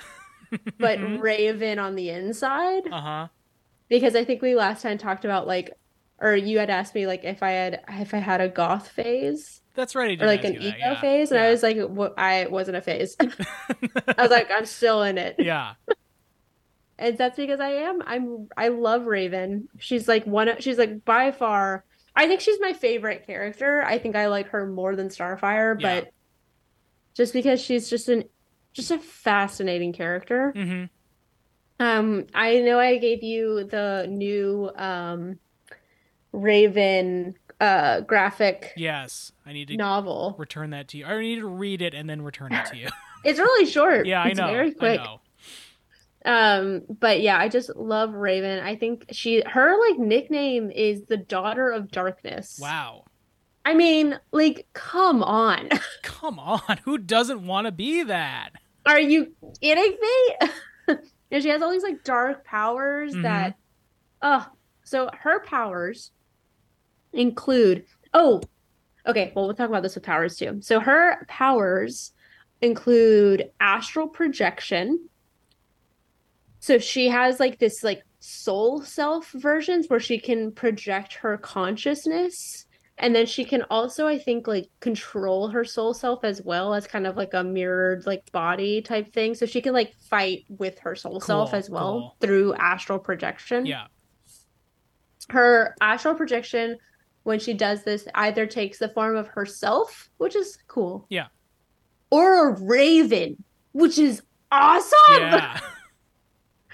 [LAUGHS] but Raven on the inside. Uh huh. because I think we last time talked about like, or you had asked me like if I had if I had a goth phase That's right. Or like an ego yeah. phase, and I was like, what, I wasn't a phase. [LAUGHS] [LAUGHS] I was like, I'm still in it, yeah. [LAUGHS] and that's because I am. I'm. I love Raven. She's like one. of- She's like by far. I think she's my favorite character. I think I like her more than Starfire, Yeah. but just because she's just an just a fascinating character. hmm Um, I know I gave you the new um Raven uh graphic Yes. I need to novel. return that to you. I need to read it and then return it to you. [LAUGHS] It's really short. yeah, I It's know. very I quick. know. Um, but yeah, I just love Raven. I think she her like nickname is the Daughter of Darkness. Wow. I mean, like, come on. [LAUGHS] Come on. Who doesn't want to be that? Are you kidding me? [LAUGHS] and she has all these like dark powers Mhm. that oh so her powers include oh okay well we'll talk about this with powers too so her powers include astral projection so she has like this like soul self versions where she can project her consciousness And then she can also, I think, like control her soul self as well as kind of like a mirrored like body type thing. So she can like fight with her soul self as well cool. through astral projection. Yeah. Her astral projection, when she does this, either takes the form of herself, which is cool. Yeah. Or a raven, which is awesome. Yeah. [LAUGHS]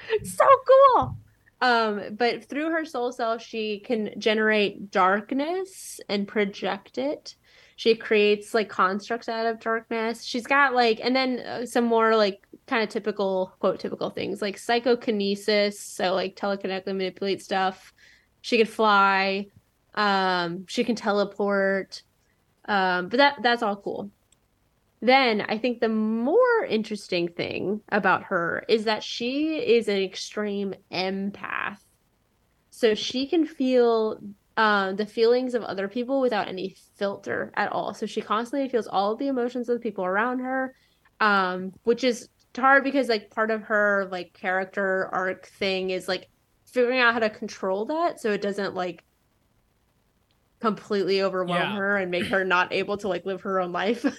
[LAUGHS] so cool. Um, but through her soul self, she can generate darkness and project it. She creates like constructs out of darkness. She's got like, and then uh, some more like kind of typical, quote, typical things like psychokinesis. So like telekinetically manipulate stuff. She could fly. Um, she can teleport. Um, but that that's all cool. Then I think the more interesting thing about her is that she is an extreme empath. So she can feel uh, the feelings of other people without any filter at all. So she constantly feels all the emotions of the people around her, um, which is hard because like part of her like character arc thing is like figuring out how to control that so it doesn't like completely overwhelm Yeah. her and make her not able to like live her own life. [LAUGHS]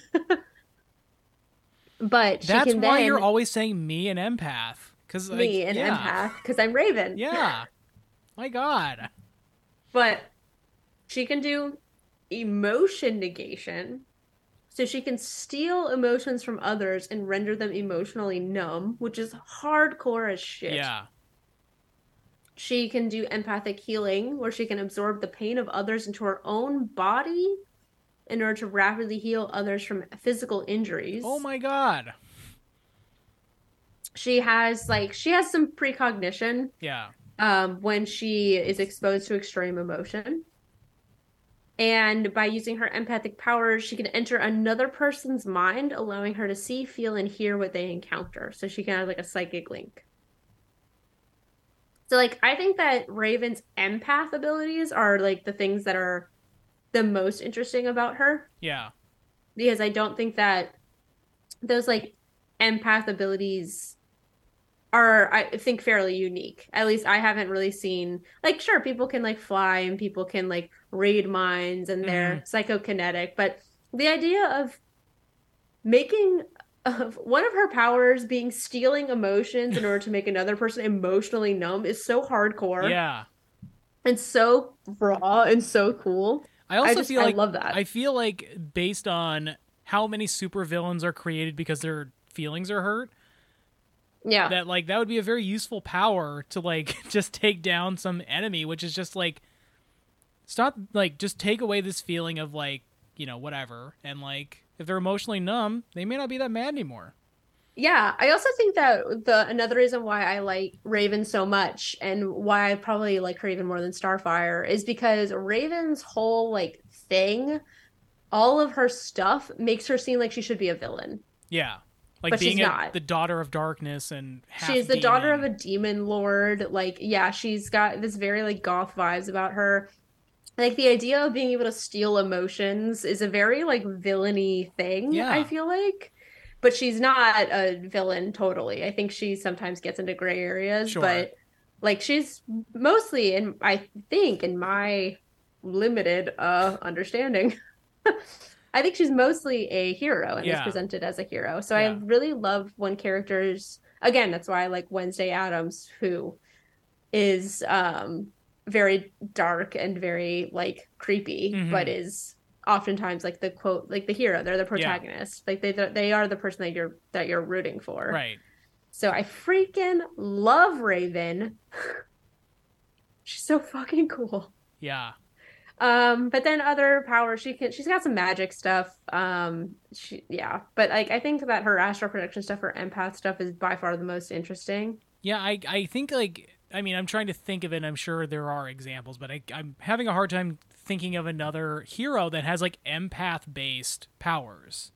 but she That's why you're always saying me an empath. Because like, me an yeah. empath because I'm Raven. Yeah. My God. But she can do emotion negation. So she can steal emotions from others and render them emotionally numb, which is hardcore as shit. Yeah. She can do empathic healing, where she can absorb the pain of others into her own body in order to rapidly heal others from physical injuries. Oh my God. She has like she has some precognition Yeah. um, when she is exposed to extreme emotion. And by using her empathic powers, she can enter another person's mind, allowing her to see, feel, and hear what they encounter. So she can have like a psychic link. So, like, I think that Raven's empath abilities are like the things that are the most interesting about her Yeah. because I don't think that those like empath abilities are I think fairly unique. At least I haven't really seen like sure people can like fly and people can like read minds and they're mm-hmm. psychokinetic, but the idea of making of one of her powers being stealing emotions in order to make another person emotionally numb is so hardcore Yeah. and so raw and so cool. I also just- feel I like love that. I feel like based on how many supervillains are created because their feelings are hurt, Yeah. that like that would be a very useful power to like [LAUGHS] just take down some enemy, which is just like stop like just take away this feeling of like, you know, whatever. And like if they're emotionally numb, they may not be that mad anymore. Yeah, I also think that the another reason why I like Raven so much and why I probably like her even more than Starfire is because Raven's whole like thing, all of her stuff makes her seem like she should be a villain. Yeah. Like But she's being a, not. the daughter of darkness and half She's the daughter of a demon lord. Like, yeah, she's got this very like goth vibes about her. Like the idea of being able to steal emotions is a very like villainy thing, Yeah. I feel like. But she's not a villain totally. I think she sometimes gets into gray areas, Sure. but like she's mostly in I think in my limited uh understanding. [LAUGHS] I think she's mostly a hero and is presented as a hero. So I really love when characters again, that's why I like Wednesday Addams, who is um very dark and very like creepy, Mhm. but is oftentimes like the quote like the hero. They're the protagonist. Like they they are the person that you're that you're rooting for. Right. So I freaking love Raven. [LAUGHS] She's so fucking cool. Yeah. Um, but then other powers, she can she's got some magic stuff. Um, she yeah, but like I think that her astral projection stuff, her empath stuff, is by far the most interesting. Yeah, I I think like I mean I'm trying to think of it. I'm sure there are examples, but I, I'm having a hard time thinking of another hero that has like empath based powers.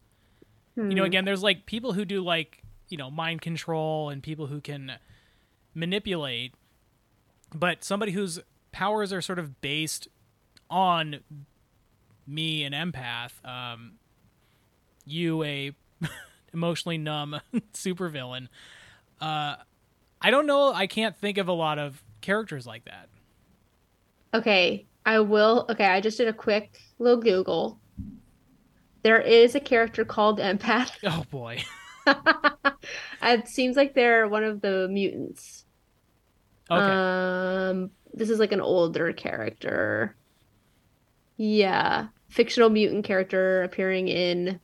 You know, Hmm. again, there's like people who do like you know mind control and people who can manipulate, but somebody whose powers are sort of based on me, an empath, um, you a [LAUGHS] emotionally numb [LAUGHS] supervillain. Uh, I don't know. I can't think of a lot of characters like that. Okay, I will. Okay, I just did a quick little Google. There is a character called Empath. [LAUGHS] Oh boy. [LAUGHS] it seems like they're one of the mutants. Okay. Um, this is like an older character. Yeah, fictional mutant character appearing in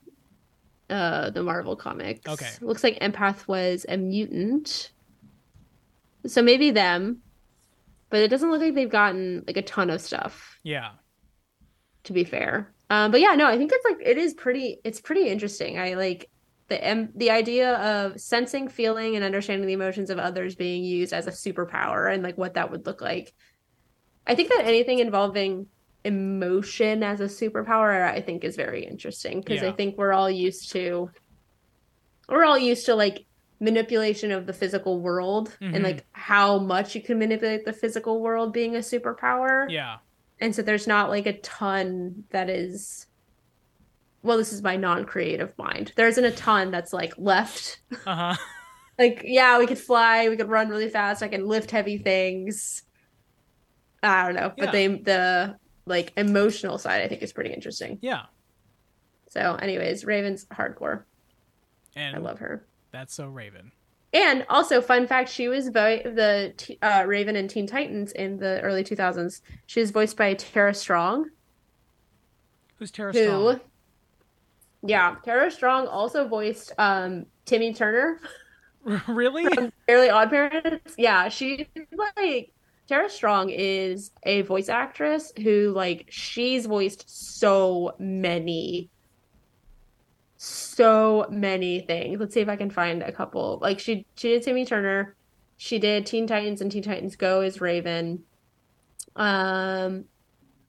uh the Marvel comics. Okay. Looks like Empath was a mutant. So maybe them. But it doesn't look like they've gotten like a ton of stuff, yeah. to be fair. Um, but yeah, no, I think it's like it is pretty it's pretty interesting. I like the em- the idea of sensing, feeling, and understanding the emotions of others being used as a superpower and like what that would look like. I think that anything involving emotion as a superpower, I think, is very interesting because Yeah. I think we're all used to we're all used to like manipulation of the physical world Mhm. and like how much you can manipulate the physical world being a superpower. Yeah. And so there's not like a ton that is well, this is my non-creative mind. There isn't a ton that's like left. Uh huh. [LAUGHS] Like, yeah, we could fly, we could run really fast, I can lift heavy things. I don't know. Yeah. But they the like emotional side I think is pretty interesting. Yeah. So anyways, Raven's hardcore. And I love her. That's so Raven. And also, fun fact: she was vo- the t- uh, Raven in Teen Titans in the early 2000s. She was voiced by Tara Strong, Who's Tara who, Strong? yeah, Tara Strong also voiced um, Timmy Turner [LAUGHS] really? Fairly OddParents. Yeah, she like Tara Strong is a voice actress who like she's voiced so many, so many things. Let's see if I can find a couple. Like she she did Timmy Turner, she did Teen Titans and Teen Titans Go as Raven. Um,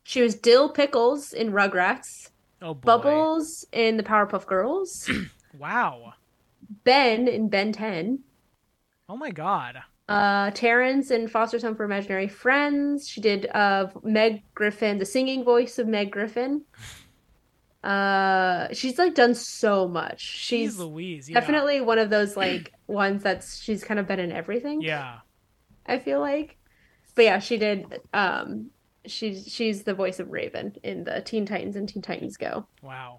she was Dill Pickles in Rugrats, Oh boy. Bubbles in the Powerpuff Girls, [CLEARS THROAT] Wow. Ben in Ben 10. Oh my god. Uh, Terrence in Foster's Home for Imaginary Friends. She did uh Meg Griffin, the singing voice of Meg Griffin. [LAUGHS] Uh, she's like done so much. She's She's Louise. Yeah. definitely one of those like [CLEARS THROAT] ones that's she's kind of been in everything. Yeah. I feel like. But yeah, she did. Um, she's she's the voice of Raven in the Teen Titans and Teen Titans Go. Wow.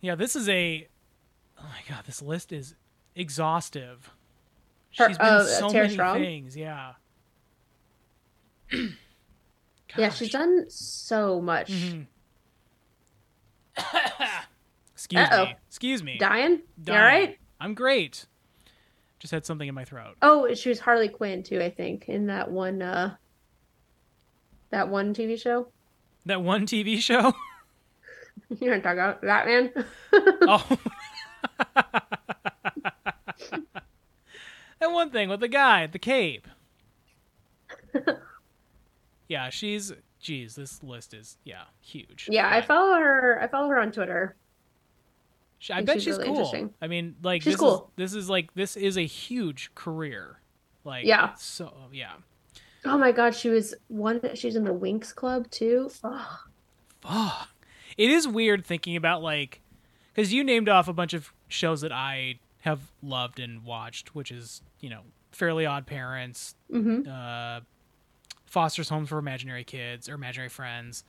Yeah, this is a. Oh my god, this list is exhaustive. Her- She's been oh, so Tara many Strong? things. Yeah. Yeah, she's done so much. Mhm. [COUGHS] Excuse Uh-oh. me. Excuse me. Dying? Dying. all right? I'm great. Just had something in my throat. Oh, she was Harley Quinn too, I think, in that one uh that one TV show. That one TV show. [LAUGHS] You're gonna talk about Batman? oh. [LAUGHS] that one thing with the guy, the cape. [LAUGHS] yeah, she's. Geez, this list is yeah huge. yeah, I follow her I follow her on Twitter. she- I think bet she's she's really cool. I mean, like She's this cool. is this is like this is a huge career. Like Yeah. So yeah. Oh my god, she was one that she's in the Winx Club too. Oh, Fuck. It is weird thinking about like because you named off a bunch of shows that I have loved and watched, which is you know Fairly OddParents, hmm uh, Foster's Homes for Imaginary Kids or Imaginary Friends.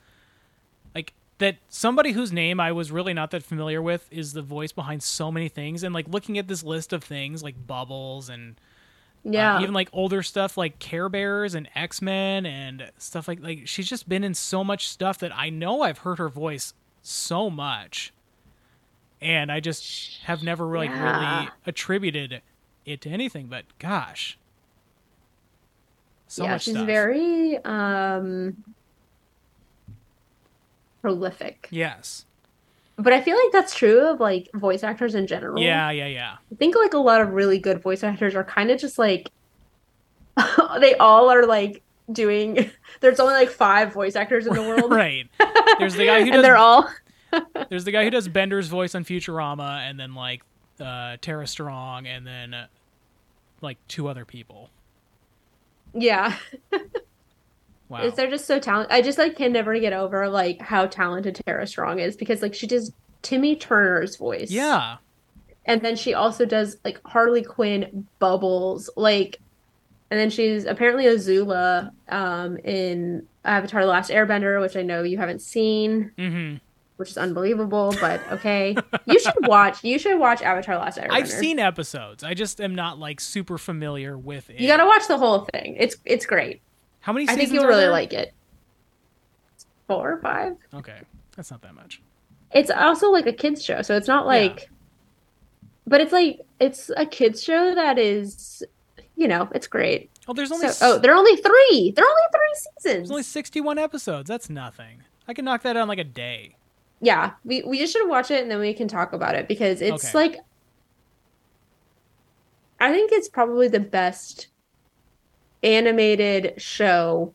Like that somebody whose name I was really not that familiar with is the voice behind so many things and like looking at this list of things like Bubbles and uh, Yeah. even like older stuff like Care Bears and X Men and stuff like like she's just been in so much stuff that I know I've heard her voice so much, and I just have never like really Yeah. attributed it to anything. But gosh, so yeah, she's stuff. very um prolific. yes, But I feel like that's true of like voice actors in general. yeah, yeah, yeah. I think like a lot of really good voice actors are kind of just like [LAUGHS] they all are like doing [LAUGHS] there's only like five voice actors in the [LAUGHS] world. right. There's the guy who and does they're all there's the guy who does Bender's voice on Futurama, and then like uh, Tara Strong, and then uh, like two other people. Yeah. Wow. Is they're just so talented. I just like can never get over like how talented Tara Strong is because like she does Timmy Turner's voice. yeah. And then she also does like Harley Quinn, Bubbles, like And then she's apparently Azula um, in Avatar: The Last Airbender, which I know you haven't seen, hmm which is unbelievable, but okay. you should [LAUGHS] watch. You should watch Avatar: Last Airbender. I've seen episodes. I just am not like super familiar with it. You got to watch the whole thing. It's it's great. How many I think you'll really there? like it. Four or five. Okay, that's not that much. It's also like a kids show, so it's not like but it's like it's a kids show that is you know, it's great. Oh, there's only So, s- oh, they're only 3. They're only 3 seasons. there's only 61 episodes. That's nothing. I can knock that out in like a day. Yeah, we we just should watch it and then we can talk about it because it's Okay. like I think it's probably the best animated show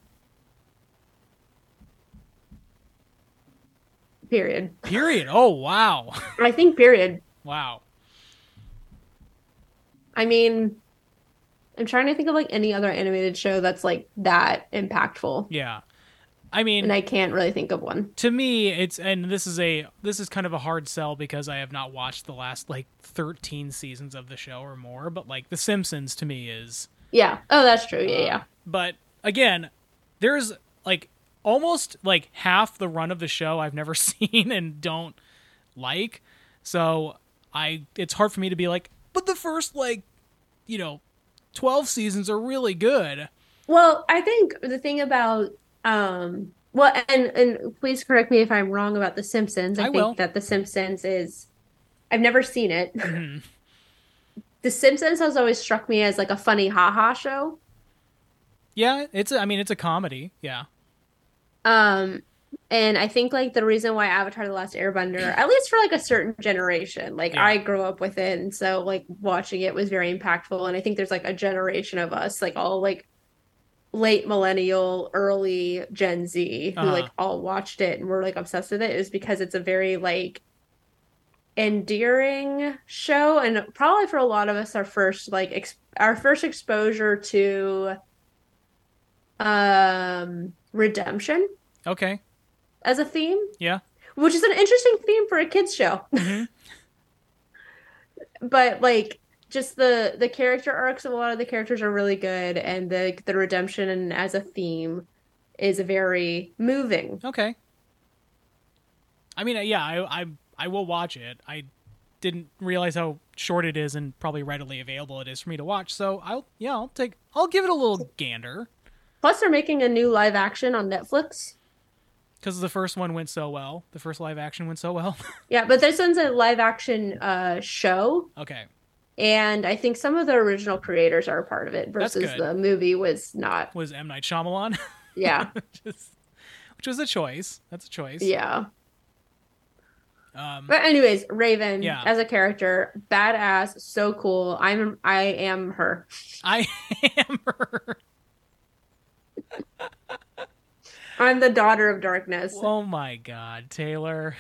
period. Period. Oh wow, [LAUGHS] I think period. wow. I mean, I'm trying to think of like any other animated show that's like that impactful, Yeah, I mean, and I can't really think of one. to me, it's and this is a this is kind of a hard sell because I have not watched the last like 13 seasons of the show or more. But like The Simpsons to me is Yeah. Oh, that's true. Yeah, Uh, yeah. But again, there's like almost like half the run of the show I've never [LAUGHS] seen and don't like. So I it's hard for me to be like, but the first like, you know, 12 seasons are really good. Well, I think the thing about um well and and please correct me if I'm wrong about The Simpsons. I, I think will. that The Simpsons is I've never seen it. Mhm. [LAUGHS] The Simpsons has always struck me as like a funny haha show. Yeah, it's a, I mean it's a comedy. Yeah. Um and I think like the reason why Avatar The Last Airbender, [CLEARS THROAT] at least for like a certain generation, like Yeah. I grew up with it and so like watching it was very impactful and I think there's like a generation of us like all like late millennial, early Gen Z who Uh-huh. like all watched it and were like obsessed with it is because it's a very like endearing show and probably for a lot of us our first like ex- our first exposure to um redemption Okay. as a theme, Yeah. which is an interesting theme for a kids show. Mhm. [LAUGHS] But like just the the character arcs of a lot of the characters are really good and the the redemption and as a theme is very moving. Okay. I mean, uh, yeah, I, I I will watch it. I didn't realize how short it is and probably readily available it is for me to watch. So I'll yeah, I'll take I'll give it a little gander Plus they're making a new live action on Netflix. because the first one went so well. The first live action went so well. [LAUGHS] Yeah, but this one's a live action uh show okay. And I think some of the original creators are a part of it versus the movie was not. Was M Night Shyamalan, [LAUGHS] Yeah. Just- which was a choice. That's a choice. yeah. Um, But anyways, Raven Yeah. as a character, badass, so cool. I'm I am her. [LAUGHS] I am her. [LAUGHS] I'm the daughter of darkness. Oh my god, Taylor.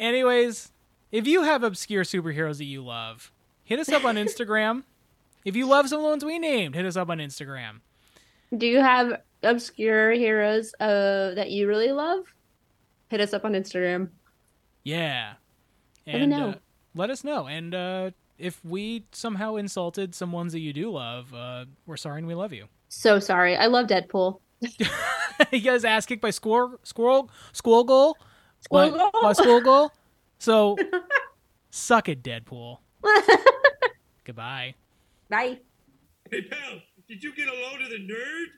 Anyways, if you have obscure superheroes that you love, hit us up on Instagram. [LAUGHS] if you love some of the ones we named, hit us up on Instagram. Do you have obscure heroes uh that you really love? Hit us up on Instagram. Yeah. Let And know. Uh, let us know. And uh, if we somehow insulted some ones that you do love, uh, we're sorry and we love you. So sorry. I love Deadpool. [LAUGHS] you guys ass kicked by squirrel, squirrel, squirrel goal, Squirrel? by squirrel goal. So [LAUGHS] suck it, Deadpool. [LAUGHS] Goodbye. Bye. Hey, pal, did you get a load of the nerd?